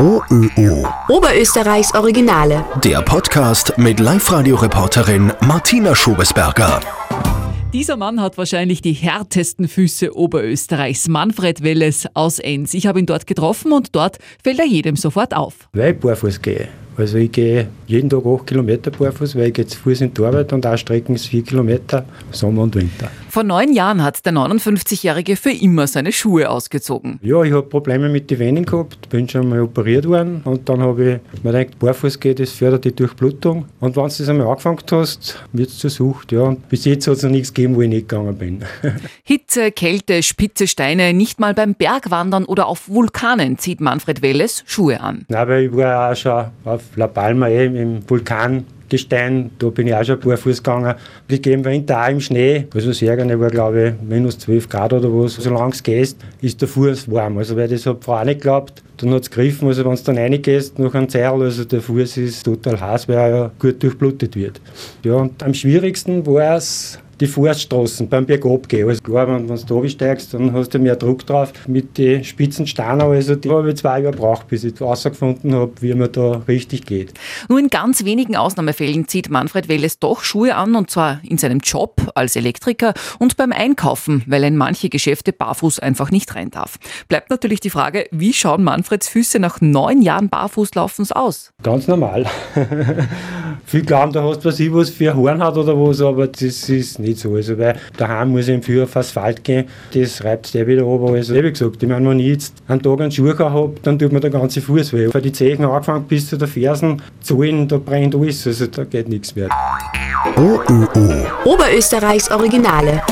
OÖO. Oberösterreichs Originale. Der Podcast mit Live-Radio-Reporterin Martina Schobesberger. Dieser Mann hat wahrscheinlich die härtesten Füße Oberösterreichs, Manfred Welles aus Enns. Ich habe ihn dort getroffen und dort fällt er jedem sofort auf. Weil ich barfuß gehe. Also ich gehe jeden Tag 8 Kilometer barfuß, weil ich gehe zu Fuß in die Arbeit und auch Strecken ist 4 Kilometer, Sommer und Winter. Vor neun Jahren hat der 59-Jährige für immer seine Schuhe ausgezogen. Ja, ich habe Probleme mit den Venen gehabt, bin schon mal operiert worden und dann habe ich mir gedacht, barfuß geht, das fördert die Durchblutung. Und wenn du das einmal angefangen hast, wird es zur Sucht. Ja. Und bis jetzt hat es noch nichts gegeben, wo ich nicht gegangen bin. Hitze, Kälte, spitze Steine, nicht mal beim Bergwandern oder auf Vulkanen zieht Manfred Welles Schuhe an. Nein, weil ich war auch schon auf La Palma eh, im Vulkangestein, da bin ich auch schon barfuß gegangen. Ich gehe im Winter auch im Schnee, also sehr gerne, war glaube ich minus 12 Grad oder was. Solange es geht, ist der Fuß warm. Also weil das hat die Frau auch nicht geglaubt. Dann hat es gegriffen, also wenn du dann reingehst, nach einem Zerl, also der Fuß ist total heiß, weil er gut durchblutet wird. Ja, und am schwierigsten war es, die Forststraßen beim Bergabgehen. Also klar, wenn, wenn du da steigst, dann hast du mehr Druck drauf. Mit den spitzen Steinen, also die habe ich zwei Jahre gebraucht, bis ich herausgefunden habe, wie man da richtig geht. Nur in ganz wenigen Ausnahmefällen zieht Manfred Welles doch Schuhe an und zwar in seinem Job als Elektriker und beim Einkaufen, weil er in manche Geschäfte barfuß einfach nicht rein darf. Bleibt natürlich die Frage, wie schauen Manfreds Füße nach neun Jahren Barfußlaufens aus? Ganz normal. Viel glauben, da hast was, ich, was für Horn hat oder was, aber das ist nicht so. Also, weil daheim muss ich im Frühjahr auf Asphalt gehen, das reibt der wieder runter. Also, wie gesagt, ich meine, wenn ich jetzt einen Tag einen Schuh habe, dann tut mir der ganze Fuß weh. Von die Zehen angefangen bis zu den Fersen, Zehen, da brennt alles, also da geht nichts mehr. OÖO. Oberösterreichs Originale.